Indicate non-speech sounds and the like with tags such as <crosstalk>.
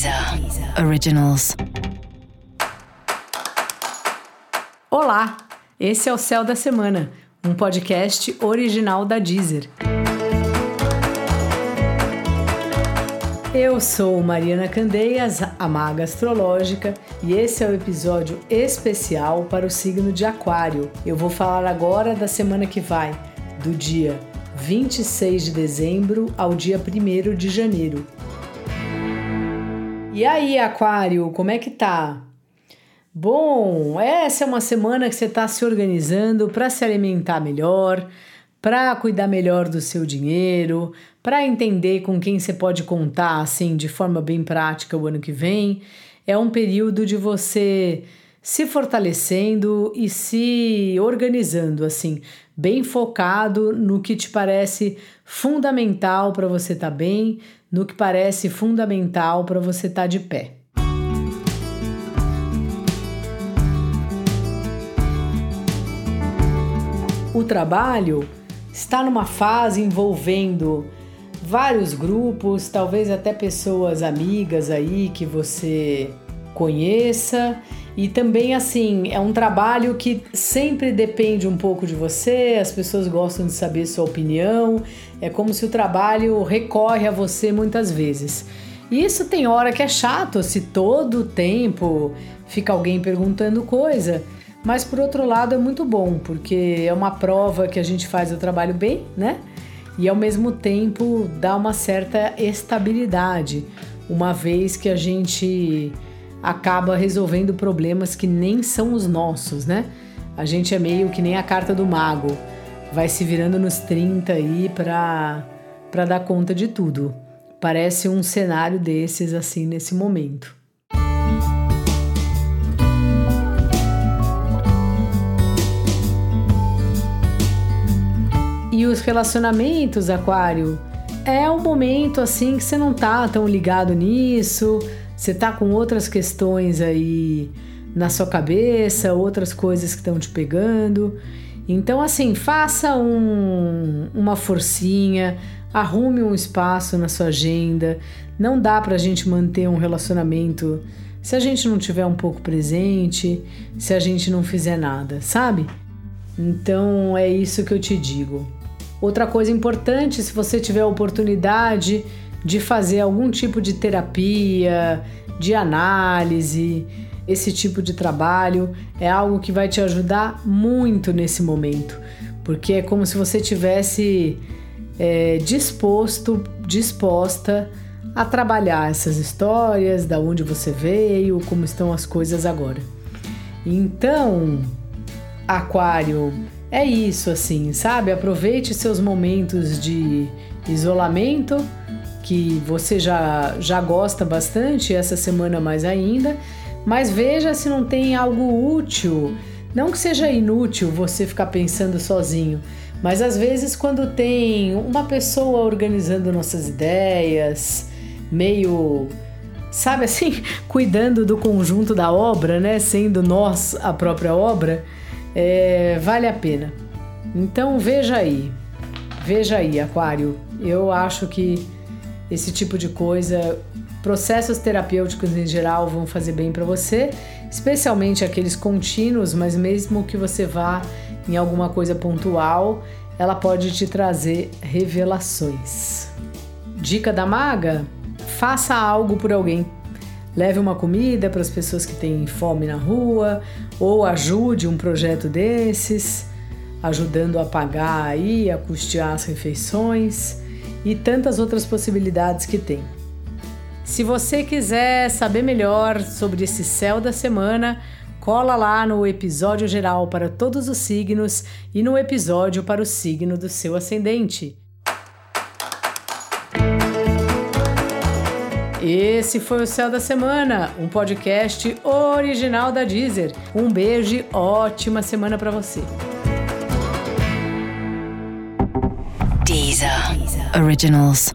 Deezer Originals. Olá, esse é o Céu da Semana, um podcast original da Deezer. Eu sou Mariana Candeias, a maga astrológica, e esse é o episódio especial para o signo de Aquário. Eu vou falar agora da semana que vai, do dia 26 de dezembro ao dia 1 de janeiro. E aí, Aquário, como é que tá? Bom, essa é uma semana que você está se organizando para se alimentar melhor, para cuidar melhor do seu dinheiro, para entender com quem você pode contar assim de forma bem prática o ano que vem. É um período de você se fortalecendo e se organizando assim, bem focado no que te parece fundamental para você estar tá bem, no que parece fundamental para você estar tá de pé. O trabalho está numa fase envolvendo vários grupos, talvez até pessoas amigas aí que você conheça e também, assim, é um trabalho que sempre depende um pouco de você, as pessoas gostam de saber sua opinião, é como se o trabalho recorre a você muitas vezes. E isso tem hora que é chato, se todo o tempo fica alguém perguntando coisa, mas por outro lado é muito bom, porque é uma prova que a gente faz o trabalho bem, né? E ao mesmo tempo dá uma certa estabilidade, uma vez que a gente acaba resolvendo problemas que nem são os nossos, né? A gente é meio que nem a carta do mago, vai se virando nos 30 aí para para dar conta de tudo. Parece um cenário desses assim nesse momento. E os relacionamentos, Aquário, é um momento assim que você não tá tão ligado nisso, você tá com outras questões aí na sua cabeça, outras coisas que estão te pegando. Então, assim, faça um, uma forcinha, arrume um espaço na sua agenda. Não dá pra gente manter um relacionamento se a gente não tiver um pouco presente, se a gente não fizer nada, sabe? Então é isso que eu te digo. Outra coisa importante, se você tiver a oportunidade de fazer algum tipo de terapia, de análise, esse tipo de trabalho é algo que vai te ajudar muito nesse momento, porque é como se você tivesse é, disposto, disposta a trabalhar essas histórias, da onde você veio, como estão as coisas agora. Então, Aquário, é isso assim, sabe? Aproveite seus momentos de isolamento que você já, já gosta bastante, essa semana mais ainda, mas veja se não tem algo útil. Não que seja inútil você ficar pensando sozinho, mas às vezes quando tem uma pessoa organizando nossas ideias, meio, sabe assim, <laughs> cuidando do conjunto da obra, né? Sendo nós a própria obra, é, vale a pena. Então veja aí, veja aí, Aquário. Eu acho que esse tipo de coisa. Processos terapêuticos em geral vão fazer bem para você, especialmente aqueles contínuos, mas mesmo que você vá em alguma coisa pontual, ela pode te trazer revelações. Dica da maga: faça algo por alguém. Leve uma comida para as pessoas que têm fome na rua, ou ajude um projeto desses, ajudando a pagar aí, a custear as refeições e tantas outras possibilidades que tem. Se você quiser saber melhor sobre esse céu da semana, cola lá no episódio geral para todos os signos e no episódio para o signo do seu ascendente. Esse foi o Céu da Semana, um podcast original da Deezer. Um beijo e ótima semana para você. Deezer. Originals.